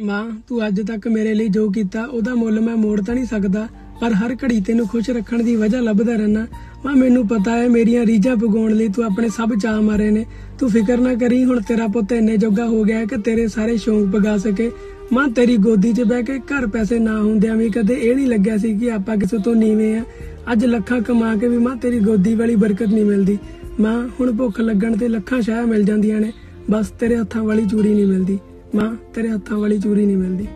ਮਾਂ, ਤੂੰ ਅੱਜ ਤੱਕ ਮੇਰੇ ਲਈ ਜੋ ਕੀਤਾ, ਉਹਦਾ ਮੁੱਲ ਮੈਂ ਮੋੜ ਤਾਂ ਨਹੀਂ ਸਕਦਾ, ਪਰ ਹਰ ਘੜੀ ਤੈਨੂੰ ਖੁਸ਼ ਰੱਖਣ ਦੀ ਵਜ੍ਹਾ ਲੱਭਦਾ ਰਹਿਣਾ ਮਾਂ, ਮੈਨੂੰ ਪਤਾ ਹੈ ਮੇਰੀਆਂ ਰੀਝਾਂ ਪੁਗਾਉਣ ਲਈ ਤੂੰ ਆਪਣੇ ਸਭ ਚਾਅ ਮਾਰੇ ਨੇ। ਤੂੰ ਫਿਕਰ ਨਾ ਕਰੀ, ਹੁਣ ਤੇਰਾ ਪੁੱਤ ਇੰਨੇ ਜੋਗਾ ਹੋ ਗਿਆ ਹੈ ਕਿ ਤੇਰੇ ਸਾਰੇ ਸ਼ੌਂਕ ਪਗਾ ਸਕੇ। ਮਾਂ, ਤੇਰੀ ਗੋਦੀ 'ਚ ਬਹਿ ਕੇ ਘਰ ਪੈਸੇ ਨਾ ਹੁੰਦਿਆਂ ਵੀ ਕਦੇ ਇਹ ਨਹੀਂ ਲੱਗਿਆ ਸੀ ਕਿ ਆਪਾਂ ਕਿਸੇ ਤੋਂ ਨੀਵੇਂ ਆ। ਅੱਜ ਲੱਖਾਂ ਕਮਾ ਕੇ ਵੀ ਮਾਂ, ਤੇਰੀ ਗੋਦੀ ਵਾਲੀ ਬਰਕਤ ਨਹੀਂ ਮਿਲਦੀ। ਮਾਂ, ਹੁਣ ਭੁੱਖ ਲੱਗਣ ਤੇ ਲੱਖਾਂ ਸ਼ਾਹ ਮਿਲ ਜਾਂਦੀਆਂ ਨੇ, ਬਸ ਤੇਰੇ ਹੱਥਾਂ ਵਾਲੀ ਚੂਰੀ ਨਹੀਂ ਮਿਲਦੀ। ਮਾਂ ਤੇਰੇ ਹੱਥਾਂ ਵਾਲੀ ਚੂਰੀ ਨਹੀਂ ਮਿਲਦੀ।